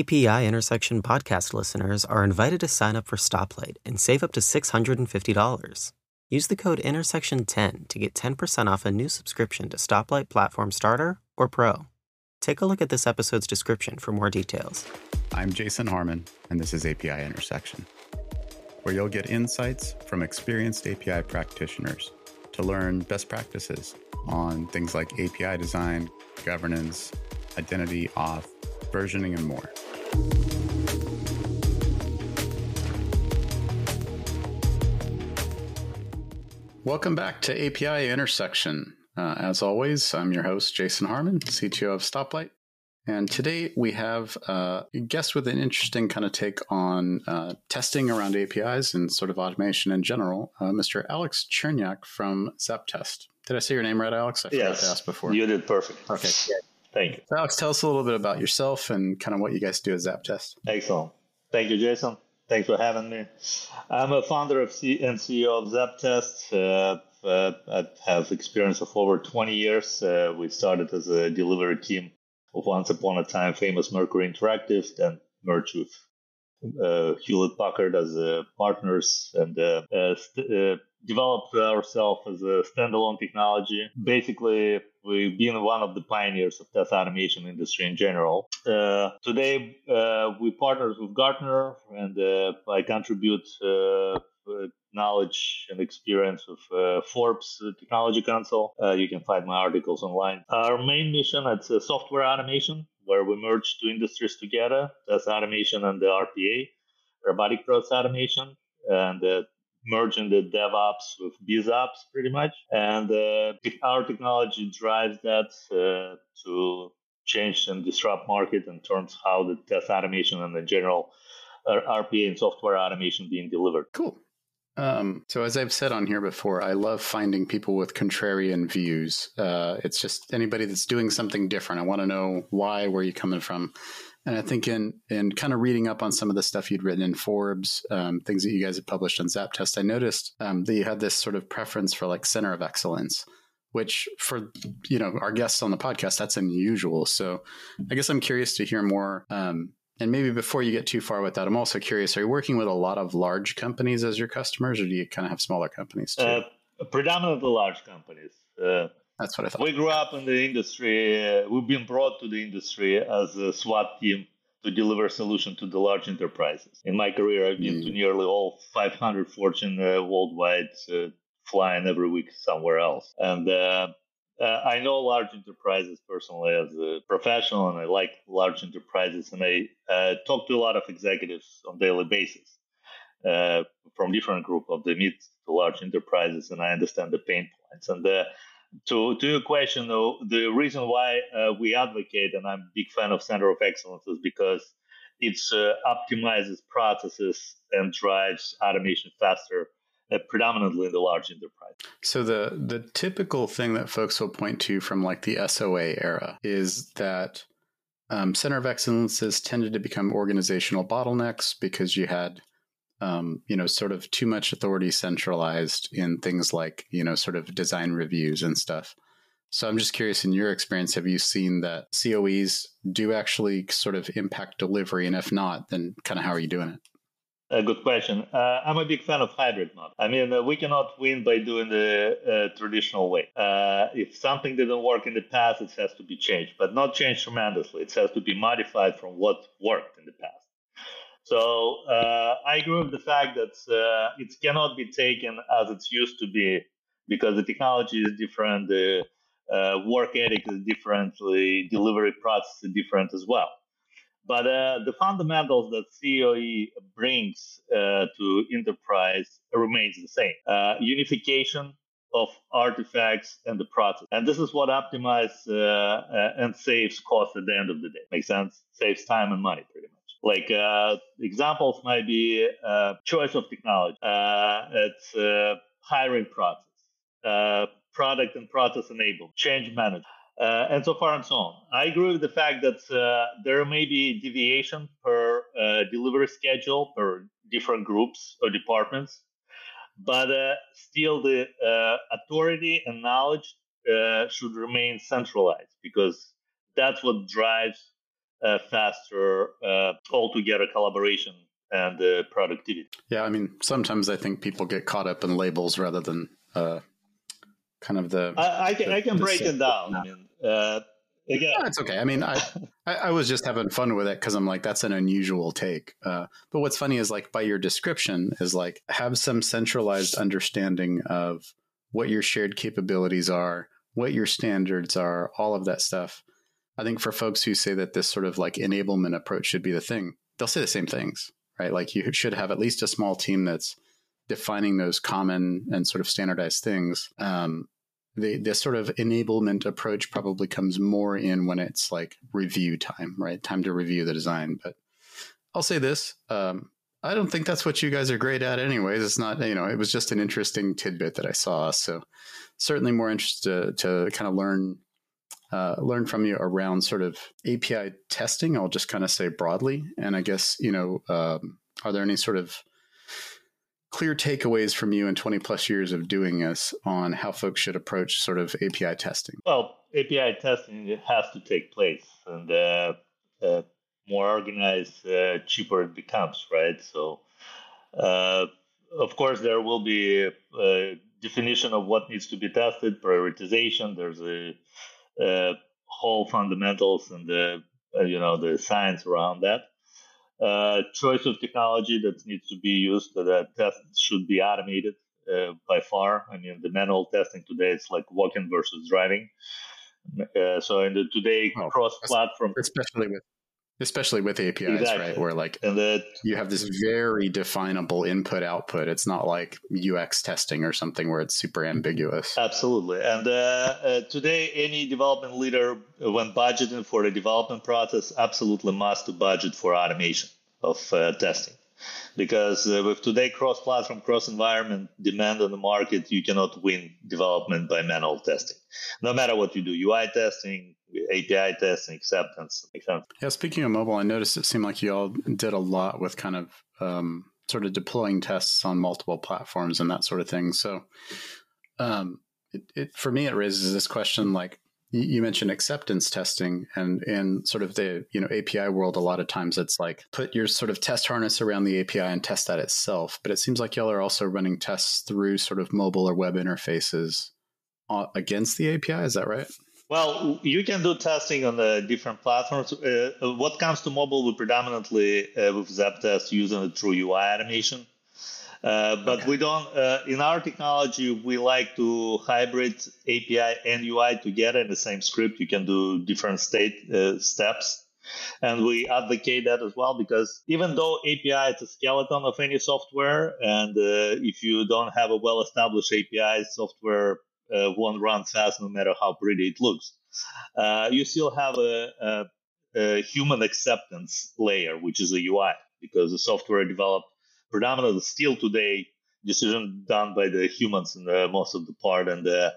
API Intersection podcast listeners are invited to sign up for Stoplight and save up to $650. Use the code INTERSECTION10 to get 10% off a new subscription to Stoplight Platform Starter or Pro. Take a look at this episode's description for more details. I'm Jason Harmon, and this is API Intersection, where you'll get insights from experienced API practitioners to learn best practices on things like API design, governance, identity, auth, versioning, and more. Welcome back to API Intersection. Uh, as always, I'm your host, Jason Harmon, CTO of Stoplight. And today we have uh, a guest with an interesting kind of take on uh, testing around APIs and sort of automation in general, uh, Mr. Alex Chernyak from Zaptest. Did I say your name right, Alex? I forgot yes, to ask before. You did perfect. Okay. Thank you. So Alex, tell us a little bit about yourself and kind of what you guys do at Zaptest. Excellent. Thank you, Jason. Thanks for having me. I'm a founder of C- and CEO of Zaptest. Uh, uh, I have experience of over 20 years. Uh, we started as a delivery team of once upon a time famous Mercury Interactive, then merged with uh, Hewlett Packard as uh, partners and uh, uh st- uh, developed ourselves as a standalone technology. Basically, we've been one of the pioneers of test automation industry in general. Uh, today, we partner with Gartner, and I contribute knowledge and experience of uh, Forbes Technology Council. Uh, you can find my articles online. Our main mission is uh, software automation, where we merge two industries together: test automation and the RPA, robotic process automation, and uh, merging the DevOps with BizOps pretty much. And uh, our technology drives that uh, to change and disrupt market in terms how the test automation and the general RPA and software automation being delivered. Cool. Um, so as I've said on here before, I love finding people with contrarian views. Uh, it's just anybody that's doing something different. I want to know why, where you coming from. And I think in in kind of reading up on some of the stuff you'd written in Forbes, um, things that you guys have published on Zaptest, I noticed um, that you had this sort of preference for like center of excellence, which for you know our guests on the podcast, that's unusual. So I guess I'm curious to hear more um, and maybe before you get too far with that, I'm also curious: Are you working with a lot of large companies as your customers, or do you kind of have smaller companies too? Uh, predominantly large companies. Uh, That's what I thought. We grew up in the industry. Uh, we've been brought to the industry as a SWAT team to deliver solution to the large enterprises. In my career, I've been mm. to nearly all 500 Fortune uh, worldwide, uh, flying every week somewhere else, and uh, uh, I know large enterprises personally as a professional, and I like large enterprises, and I uh, talk to a lot of executives on daily basis uh, from different group of the mid to large enterprises, and I understand the pain points. And uh, to to your question, though, the reason why uh, we advocate, and I'm a big fan of Center of Excellence, is because it uh, optimizes processes and drives automation faster uh, predominantly in the large enterprise. So the the typical thing that folks will point to from like the SOA era is that um, center of excellences tended to become organizational bottlenecks because you had um, you know sort of too much authority centralized in things like you know sort of design reviews and stuff. So I'm just curious, in your experience, have you seen that COEs do actually sort of impact delivery? And if not, then kind of how are you doing it? A good question. Uh, I'm a big fan of hybrid model. I mean, uh, we cannot win by doing the uh, traditional way. Uh, if something didn't work in the past, it has to be changed, but not changed tremendously. It has to be modified from what worked in the past. So uh, I agree with the fact that uh, it cannot be taken as it's used to be because the technology is different, the work ethic is different, the delivery process is different as well. But uh, the fundamentals that COE brings uh, to enterprise remains the same. Uh, unification of artifacts and the process. And this is what optimizes uh, uh, and saves cost at the end of the day. Makes sense? Saves time and money pretty much. Like uh, examples might be choice of technology. it's hiring process, product and process enabled, change management uh, and so far and so on. I agree with the fact that uh, there may be deviation per uh, delivery schedule per different groups or departments, but uh, still the uh, authority and knowledge uh, should remain centralized because that's what drives faster hold together collaboration and uh, productivity. Yeah, I mean, sometimes I think people get caught up in labels rather than uh, kind of the. I, I can, the, I can break it down. I mean, uh, again, yeah, it's okay. I mean, I, I, I was just having fun with it because I'm like, that's an unusual take. Uh, but what's funny is like by your description is like have some centralized understanding of what your shared capabilities are, what your standards are, all of that stuff. I think for folks who say that this sort of like enablement approach should be the thing, they'll say the same things, right? Like you should have at least a small team that's defining those common and sort of standardized things. Um, the the sort of enablement approach probably comes more in when it's like review time, right? Time to review the design. But I'll say this: um, I don't think that's what you guys are great at, anyways. It's not, you know, it was just an interesting tidbit that I saw. So certainly more interested to, to kind of learn uh, learn from you around sort of API testing. I'll just kind of say broadly, and I guess you know, um, are there any sort of clear takeaways from you in 20 plus years of doing this on how folks should approach sort of API testing? Well, API testing it has to take place, and uh, uh, more organized, uh, cheaper it becomes, right? So, uh, of course, there will be a, a, definition of what needs to be tested, prioritization. There's a, a whole fundamentals and the uh, you know the science around that uh, choice of technology that needs to be used. That test should be automated uh, by far. I mean, the manual testing today it's like walking versus driving. Uh, so in the today oh, cross-platform, especially with especially with APIs, exactly. right? Where like and the, you have this very definable input output. It's not like UX testing or something where it's super ambiguous. Absolutely. And uh, uh, today, any development leader, when budgeting for the development process, absolutely must budget for automation of uh, testing. Because uh, with today cross-platform, cross-environment demand on the market, you cannot win development by manual testing. No matter what you do, UI testing, API tests and acceptance. Yeah, speaking of mobile, I noticed it seemed like you all did a lot with kind of um, sort of deploying tests on multiple platforms and that sort of thing. So, um, it, it, for me, it raises this question: like you mentioned acceptance testing, and in sort of the you know API world, a lot of times it's like put your sort of test harness around the API and test that itself. But it seems like y'all are also running tests through sort of mobile or web interfaces uh, against the API. Is that right? Well, you can do testing on the different platforms. Uh, what comes to mobile, we predominantly uh, with Zaptest using it through UI automation. Uh, but okay. we don't, uh, in our technology, we like to hybrid API and UI together in the same script. You can do different state uh, steps. And we advocate that as well because even though API is a skeleton of any software, and uh, if you don't have a well established API, software uh, won't run fast no matter how pretty it looks. Uh, you still have a, a, a, human acceptance layer, which is a UI, because the software developed predominantly still today decision done by the humans in the most of the part, and the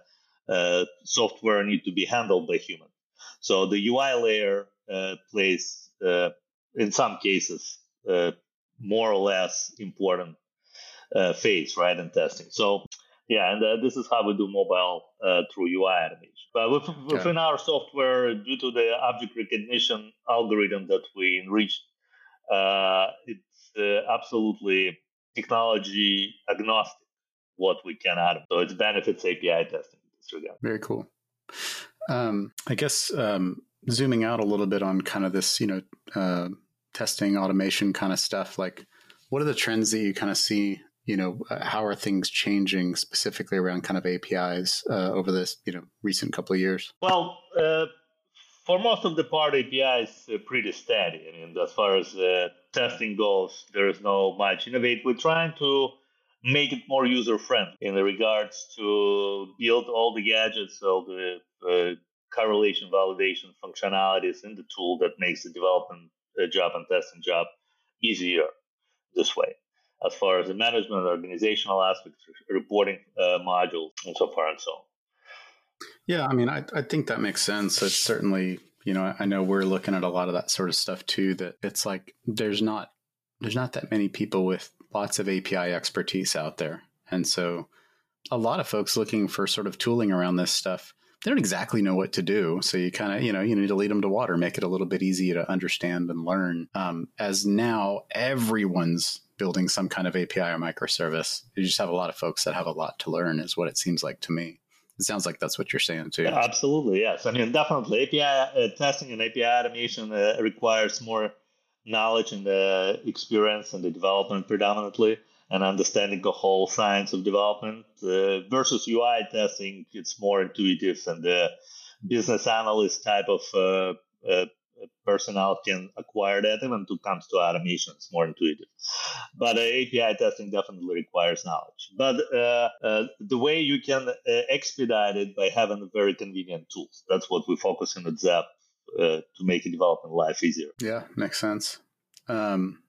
uh, software need to be handled by human. So the UI layer uh, plays, uh, in some cases, uh, more or less important phase, right, in testing. So yeah, and uh, this is how we do mobile uh, through UI automation. But with, within our software, due to the object recognition algorithm that we enriched, uh, it's uh, absolutely technology agnostic what we can add. So it benefits API testing in this regard. Very cool. Um, I guess um, zooming out a little bit on kind of this, you know, uh, testing automation kind of stuff. Like, what are the trends that you kind of see you know, uh, how are things changing specifically around kind of APIs uh, over this, you know, recent couple of years? Well, uh, for most of the part, API is uh, pretty steady. I mean, as far as uh, testing goes, there is no much innovate. We're trying to make it more user friendly in regards to build all the gadgets, all the uh, correlation validation functionalities in the tool that makes the development job and testing job easier this way as far as the management, organizational aspects, reporting uh, modules, and so far and so on. Yeah, I mean, I, I think that makes sense. It's certainly, you know, I know we're looking at a lot of that sort of stuff too. That it's like there's not there's not that many people with lots of API expertise out there, and so a lot of folks looking for sort of tooling around this stuff. they don't exactly know what to do. So you kind of, you know, you need to lead them to water, make it a little bit easier to understand and learn. Um, as now everyone's building some kind of API or microservice. You just have a lot of folks that have a lot to learn, is what it seems like to me. It sounds like that's what you're saying too. Yeah, absolutely, yes. I mean, definitely, API uh, testing and API automation uh, requires more knowledge and uh, experience and the development predominantly and understanding the whole science of development uh, versus UI testing. It's more intuitive and the business analyst type of uh, uh, personnel can acquire that. When it comes to automation, it's more intuitive. But uh, API testing definitely requires knowledge. But uh, uh, the way you can expedite it by having very convenient tools. That's what we focus on at Zap to make development life easier. Yeah, makes sense. Um,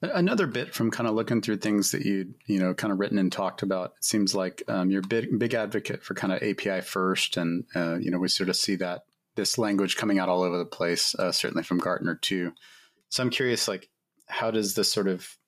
Another bit from kind of looking through things that you you know kind of written and talked about. It seems like um, you're a big big advocate for kind of API first, and uh, you know we sort of see that this language coming out all over the place, uh, certainly from Gartner too. So I'm curious, like, how does this sort of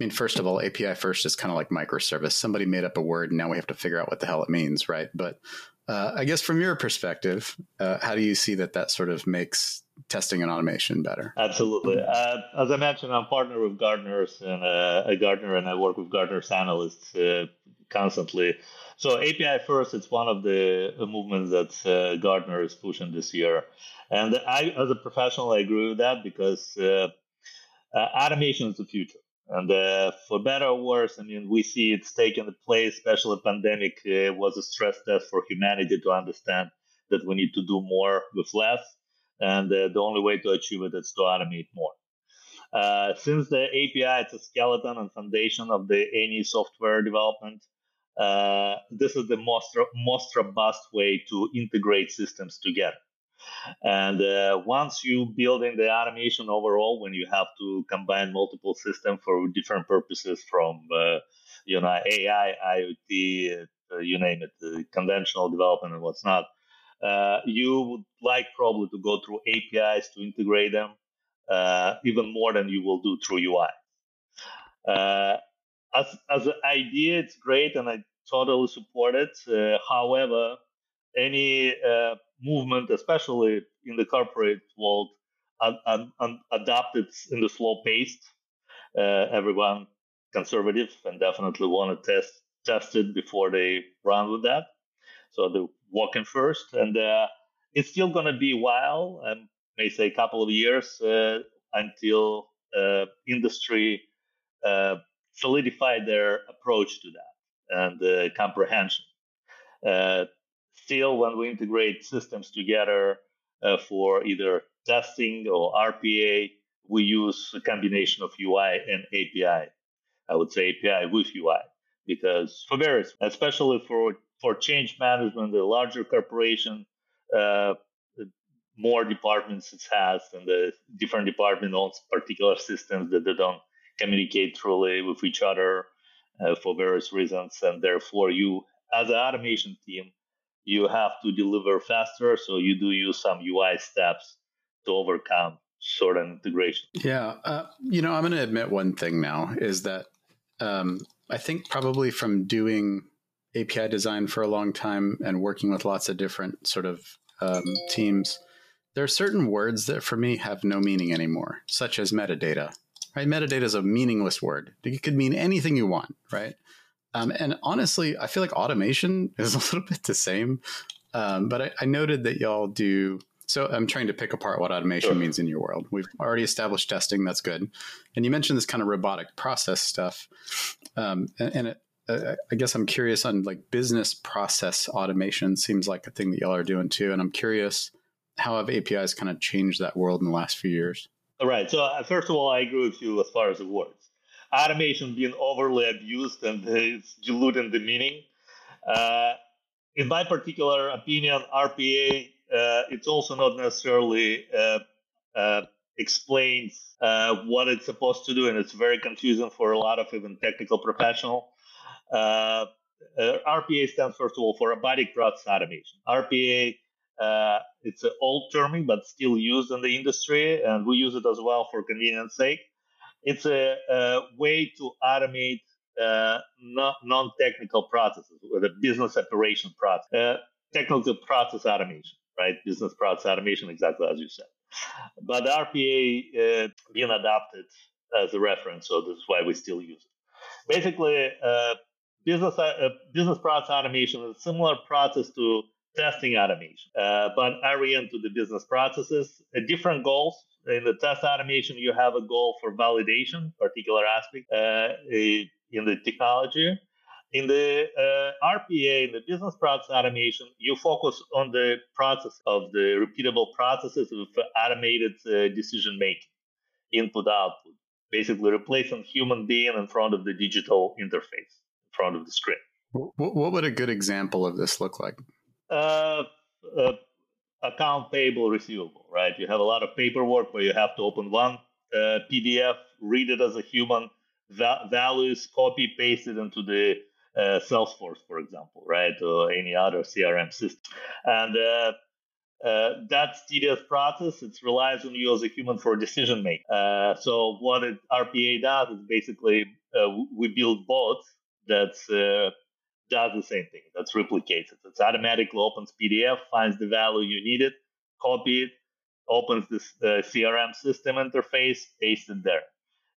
I mean, first of all, API first is kind of like microservice. Somebody made up a word, and now we have to figure out what the hell it means, right? But uh, I guess from your perspective, uh, how do you see that that sort of makes testing and automation better? Absolutely. Uh, as I mentioned, I'm partner with Gartner's and uh, a Gartner, and I work with Gartner's analysts uh, constantly. So API first, it's one of the movements that uh, Gartner is pushing this year, and I, as a professional, I agree with that because automation is the future. And uh, for better or worse, I mean, we see it's taken the place, especially pandemic uh, was a stress test for humanity to understand that we need to do more with less. And uh, the only way to achieve it is to automate more. Uh, since the API is a skeleton and foundation of the any software development, uh, this is the most, most robust way to integrate systems together. And uh, once you build in the automation overall, when you have to combine multiple systems for different purposes, from uh, you know AI, IoT, uh, you name it, conventional development and what's not, uh, you would like probably to go through APIs to integrate them uh, even more than you will do through UI. as as an idea, it's great, and I totally support it. however, any movement, especially in the corporate world, ad- ad- adopted in the slow pace. Uh, everyone conservative and definitely want to test test it before they run with that. So they're walking first, and uh, it's still going to be a while, I may say a couple of years, uh, until uh, industry uh, solidify their approach to that and comprehension. Still, when we integrate systems together for either testing or RPA, we use a combination of UI and API. I would say API with UI because for various, especially for for change management, the larger corporation, uh, more departments it has, and the different department owns particular systems that they don't communicate truly with each other uh, for various reasons, and therefore you, as an automation team, you have to deliver faster. So you do use some UI steps to overcome certain integration. Yeah. Uh, you know, I'm going to admit one thing now is that um, I think probably from doing API design for a long time and working with lots of different sort of um, teams, there are certain words that for me have no meaning anymore, such as metadata. Right? Metadata is a meaningless word. It could mean anything you want, right? Um, and honestly, I feel like automation is a little bit the same. Um, but I, I, noted that y'all do. So I'm trying to pick apart what automation sure. means in your world. We've already established testing. That's good. And you mentioned this kind of robotic process stuff. Um, and, and it, uh, I guess I'm curious on like business process automation seems like a thing that y'all are doing too. And I'm curious how have APIs kind of changed that world in the last few years? All right. So uh, first of all, I agree with you as far as the words automation being overly abused and it's diluting the meaning. Uh, in my particular opinion, RPA, it's also not necessarily uh, uh explains uh, what it's supposed to do, and it's very confusing for a lot of even technical professional. Uh, RPA stands first of all for robotic process automation. RPA it's an old term, but still used in the industry, and we use it as well for convenience sake. It's a, a way to automate uh, non-technical processes a business operation process. Uh, technical process automation, right? Business process automation, exactly as you said. But RPA uh, being adopted as a reference, so this is why we still use it. Basically, uh, business uh, business process automation is a similar process to testing automation, uh, but oriented to the business processes. Uh, different goals. In the test automation, you have a goal for validation, particular aspect uh, in the technology. In the uh, RPA, in the business process automation, you focus on the process of the repeatable processes of automated uh, decision making, input output, basically replacing human being in front of the digital interface, in front of the screen. What would a good example of this look like? Uh, uh, account payable receivable, right? You have a lot of paperwork where you have to open one uh, PDF, read it as a human, va- values, copy, paste it into the uh, Salesforce, for example, right, or any other CRM system. And uh, uh, that's tedious process. It relies on you as a human for decision making. Uh, so what it, RPA does is basically uh, we build bots that uh, does the same thing. That replicates it. It automatically opens PDF, finds the value you need it, copy it, opens this CRM system interface, paste it there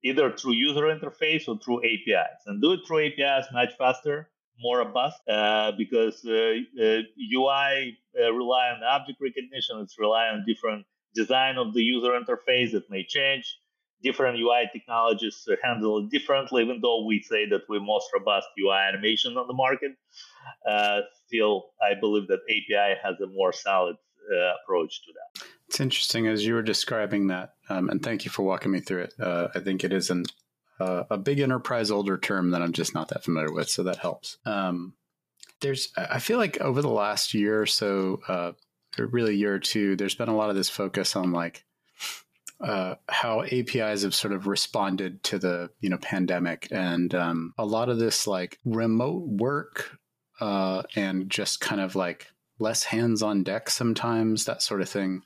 either through user interface or through APIs. And do it through APIs much faster, more robust, uh, because uh, uh, UI uh, rely on object recognition. It's rely on different design of the user interface that may change. Different UI technologies handle it differently, even though we say that we're most robust UI automation on the market. Uh, still, I believe that API has a more solid uh, approach to that. It's interesting as you were describing that, um, and thank you for walking me through it. Uh, I think it is an, uh, a big enterprise older term that I'm just not that familiar with, so that helps. Um, there's, I feel like over the last year or so, uh, or really year or two, there's been a lot of this focus on like uh, how APIs have sort of responded to the you know pandemic, and um, a lot of this like remote work uh, and just kind of like less hands on deck sometimes, that sort of thing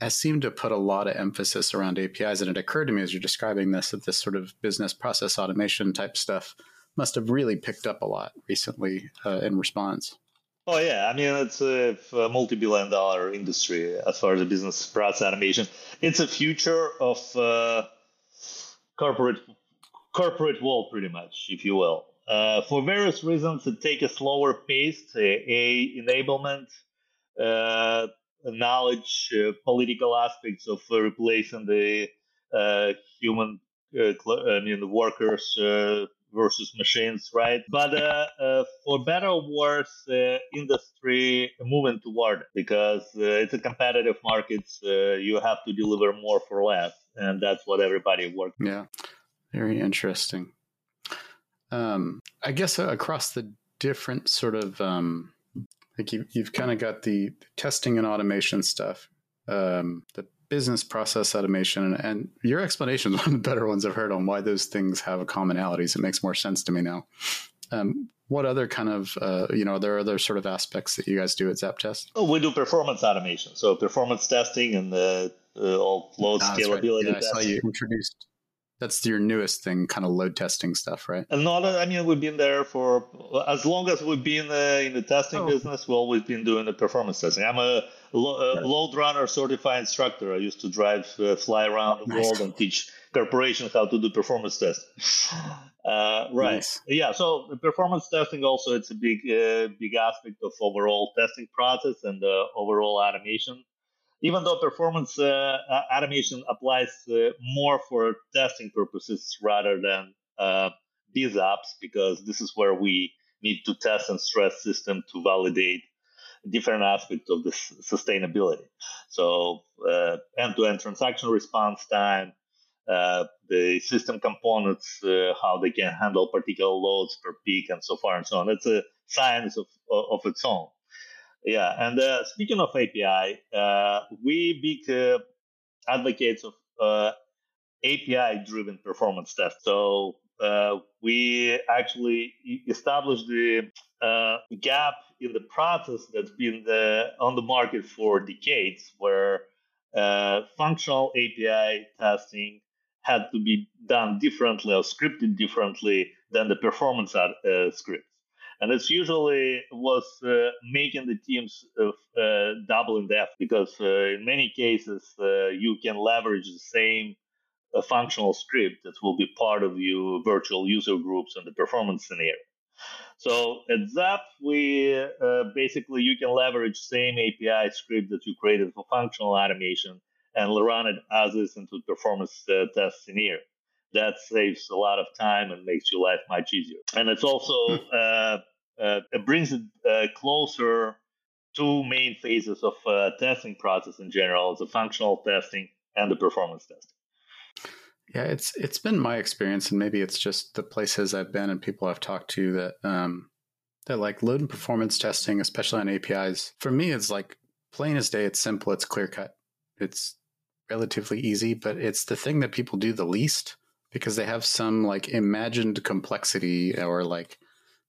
has seemed to put a lot of emphasis around APIs. And it occurred to me as you're describing this that this sort of business process automation type stuff must have really picked up a lot recently uh, in response. Oh yeah, I mean it's a, a, multi-billion dollar industry as far as the business process automation. It's a future of uh, corporate corporate world, pretty much, if you will. Uh, for various reasons, it takes a slower pace, a, a enablement, uh, knowledge, uh, political aspects of uh, replacing the uh, human, uh, I mean, the workers versus machines, right? But for better or worse, industry moving toward it because it's a competitive market. you have to deliver more for less, and that's what everybody works. Yeah, very interesting. Um, I guess across the different sort of um, like you, you've kind of got the testing and automation stuff, um, the business process automation, and, and your explanation is one of the better ones I've heard on why those things have commonalities. It makes more sense to me now. Um, what other kind of uh, you know are there other sort of aspects that you guys do at Zaptest? Oh, we do performance automation, so performance testing and the uh, all load ah, scalability. Right. Yeah, I saw you introduced that's your newest thing, kind of load testing stuff, right? And not, I mean, we've been there for as long as we've been uh, in the testing oh. business. We've always been doing the performance testing. I'm a, lo- a LoadRunner certified instructor. I used to drive, uh, fly around the nice. world and teach corporations how to do performance testing. Uh, right. Nice. Yeah. So the performance testing also it's a big, uh, big aspect of overall testing process and uh, overall automation even though performance uh, automation applies uh, more for testing purposes rather than uh, apps, because this is where we need to test and stress system to validate different aspects of the sustainability. So uh, end-to-end transaction response time, uh, the system components, uh, how they can handle particular loads per peak, and so far and so on. It's a science of, of its own. Yeah, and uh, speaking of API, uh, we big uh, advocates of uh, API-driven performance tests. So uh, we actually established the uh, gap in the process that's been the, on the market for decades, where functional API testing had to be done differently or scripted differently than the performance scripts. And it's usually was uh, making the teams uh, double in depth because uh, in many cases uh, you can leverage the same uh, functional script that will be part of your virtual user groups and the performance scenario. So at Zap, we uh, basically you can leverage same API script that you created for functional automation and run it as is into performance test scenario that saves a lot of time and makes your life much easier. And it's also hmm. uh, uh, it brings it uh, closer two main phases of uh, testing process in general: the functional testing and the performance testing. Yeah, it's it's been my experience, and maybe it's just the places I've been and people I've talked to that um, that like load and performance testing, especially on APIs. For me, it's like plain as day. It's simple. It's clear cut. It's relatively easy, but it's the thing that people do the least because they have some like imagined complexity or like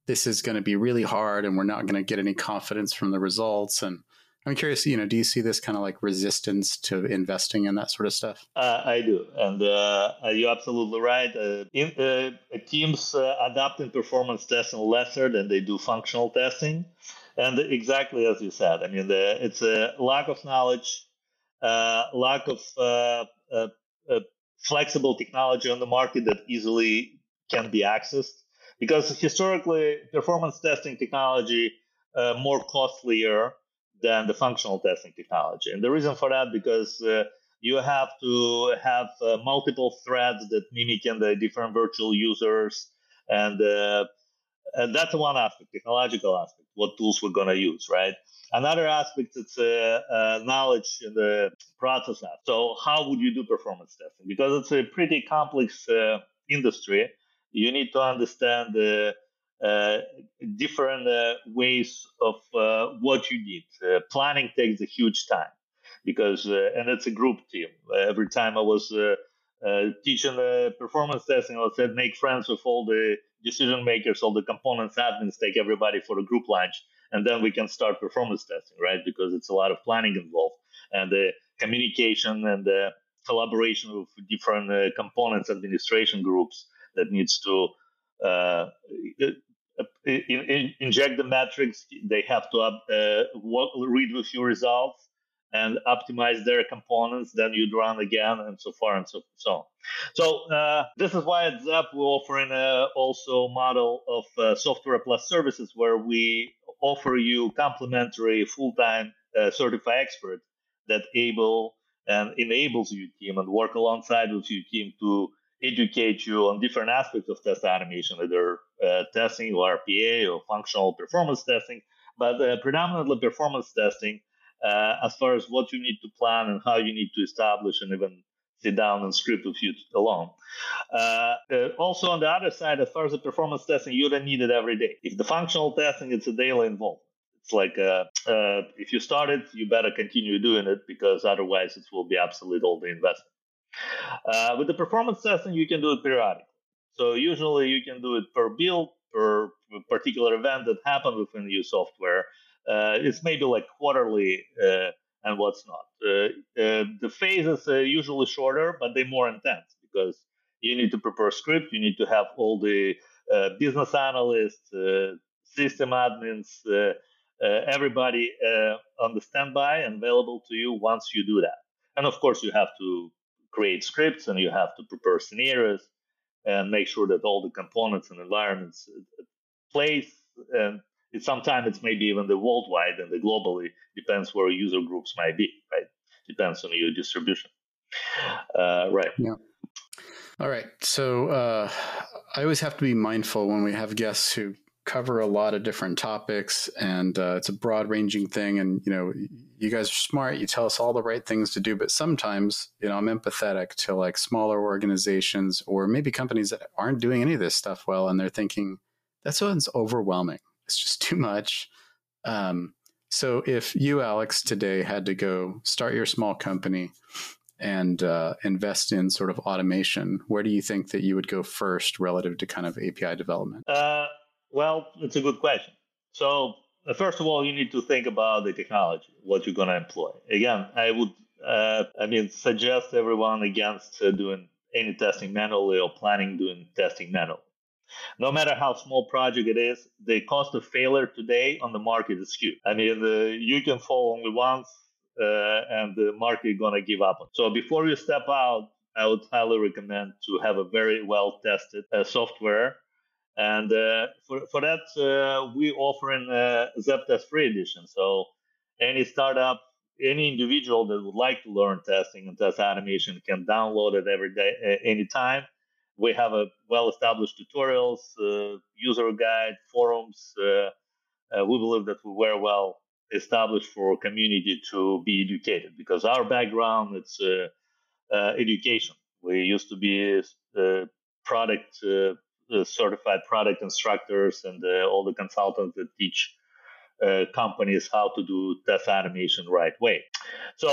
this is going to be really hard and we're not going to get any confidence from the results. And i'm curious you know do you see this kind of like resistance to investing in that sort of stuff? Uh, i do. And uh, you're absolutely right. Uh, in, uh, teams uh, adapting performance testing lesser than they do functional testing. And exactly as you said i mean the, it's a lack of knowledge uh, lack of flexible technology on the market that easily can be accessed. Because historically, performance testing technology uh, more costlier than the functional testing technology, and the reason for that because uh, you have to have uh, multiple threads that mimic the different virtual users, and, uh, and that's one aspect, technological aspect, what tools we're gonna use, right? Another aspect is uh, uh, knowledge in the process. So how would you do performance testing? Because it's a pretty complex uh, industry. You need to understand the uh, different uh, ways of uh, what you need. planning takes a huge time because, and it's a group team. every time I was teaching the performance testing, I said make friends with all the decision makers, all the components admins, take everybody for a group lunch and then we can start performance testing, right? Because it's a lot of planning involved and the communication and the collaboration with different uh, components, administration groups that needs to uh, in, in, inject the metrics. They have to uh, walk, read with your results and optimize their components. Then you'd run again, and so far and so so on. So uh, this is why at Zap we're offering uh, also model of uh, software plus services, where we offer you complimentary full-time uh, certified expert that able and enables your team and work alongside with your team to educate you on different aspects of test automation, either uh, testing or RPA or functional performance testing, but uh, predominantly performance testing uh, as far as what you need to plan and how you need to establish and even sit down and script with you alone. Uh, uh, also, on the other side, as far as the performance testing, you don't need it every day. If the functional testing, it's a daily involvement. It's like uh, uh, if you start it, you better continue doing it because otherwise it will be obsolete all the investment. Uh, with the performance testing, you can do it periodically. So usually you can do it per build, per particular event that happened within your software. Uh, it's maybe like quarterly and what's not. Uh, uh, the phases are usually shorter, but they're more intense because you need to prepare script, you need to have all the uh, business analysts, system admins, everybody on the standby and available to you once you do that. And of course, you have to create scripts and you have to prepare scenarios and make sure that all the components and environments place and it's sometimes it's maybe even the worldwide and the globally depends where user groups might be, right? Depends on your distribution. Uh, right. Yeah. All right. So uh, I always have to be mindful when we have guests who cover a lot of different topics, and uh, it's a broad ranging thing. And you know, you guys are smart. You tell us all the right things to do, but sometimes you know I'm empathetic to like smaller organizations or maybe companies that aren't doing any of this stuff well, and they're thinking that sounds overwhelming. It's just too much. Um, so if you, Alex, today had to go start your small company and uh, invest in sort of automation, where do you think that you would go first relative to kind of API development? Uh, well, it's a good question. So uh, first of all, you need to think about the technology, what you're going to employ. Again, I would, uh, I mean, suggest everyone against uh, doing any testing manually or planning doing testing manually. no matter how small project it is, the cost of failure today on the market is huge. I mean, the, you can fall only once, uh, and the market is gonna give up. So before you step out, I would highly recommend to have a very well tested uh, software. And uh, for, for that, uh, we offer in uh, Zaptest free edition. So any startup, any individual that would like to learn testing and test automation can download it every day, anytime we have a well-established tutorials, user guide, forums. Uh, we believe that we were well established for community to be educated because our background it's uh, uh, education. We used to be uh, product certified product instructors and all the consultants that teach companies how to do test automation right way. So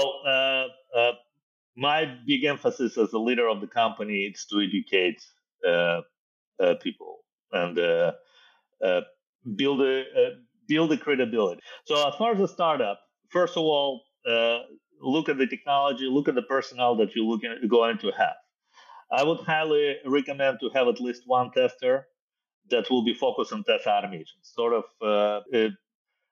my big emphasis as the leader of the company is to educate uh, uh, people and uh, uh build a uh, build a credibility. So as far as a startup, first of all, uh, look at the technology, look at the personnel that you're looking going to have. I would highly recommend to have at least one tester that will be focused on test automation, sort of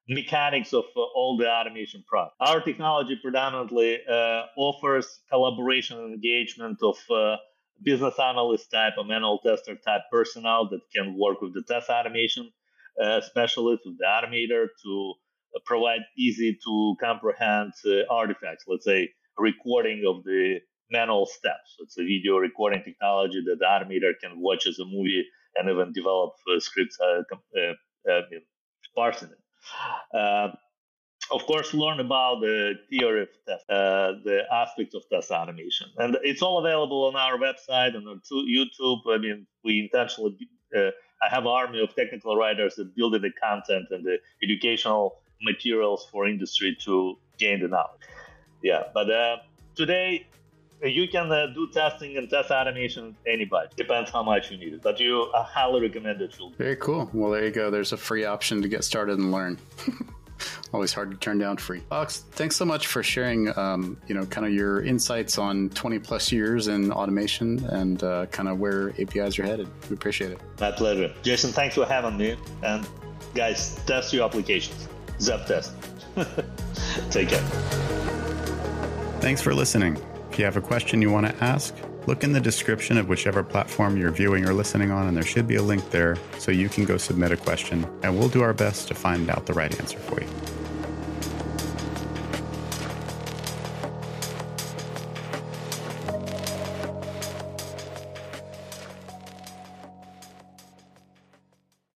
mechanics of uh, all the automation product. Our technology predominantly uh, offers collaboration and engagement of uh, business analyst type or manual tester type personnel that can work with the test automation uh, specialist, with the automator to uh, provide easy to comprehend uh, artifacts, let's say recording of the manual steps. It's a video recording technology that the automator can watch as a movie and even develop scripts parsing it. Uh, of course, learn about the theory of test, uh, the aspects of test automation. And it's all available on our website and on YouTube. I mean, we intentionally, uh, I have an army of technical writers that build the content and the educational materials for industry to gain the knowledge. Yeah, but uh, today you can uh, do testing and test automation anybody. Depends how much you need it, but you I highly recommend it. Very cool. Well, there you go. There's a free option to get started and learn. Always hard to turn down free. Alex, thanks so much for sharing, um, you know, kind of your insights on 20 plus years in automation and uh, kind of where APIs are headed. We appreciate it. My pleasure. Jason, thanks for having me. And guys, test your applications. Zaptest. Take care. Thanks for listening. If you have a question you want to ask, look in the description of whichever platform you're viewing or listening on, and there should be a link there so you can go submit a question, and we'll do our best to find out the right answer for you.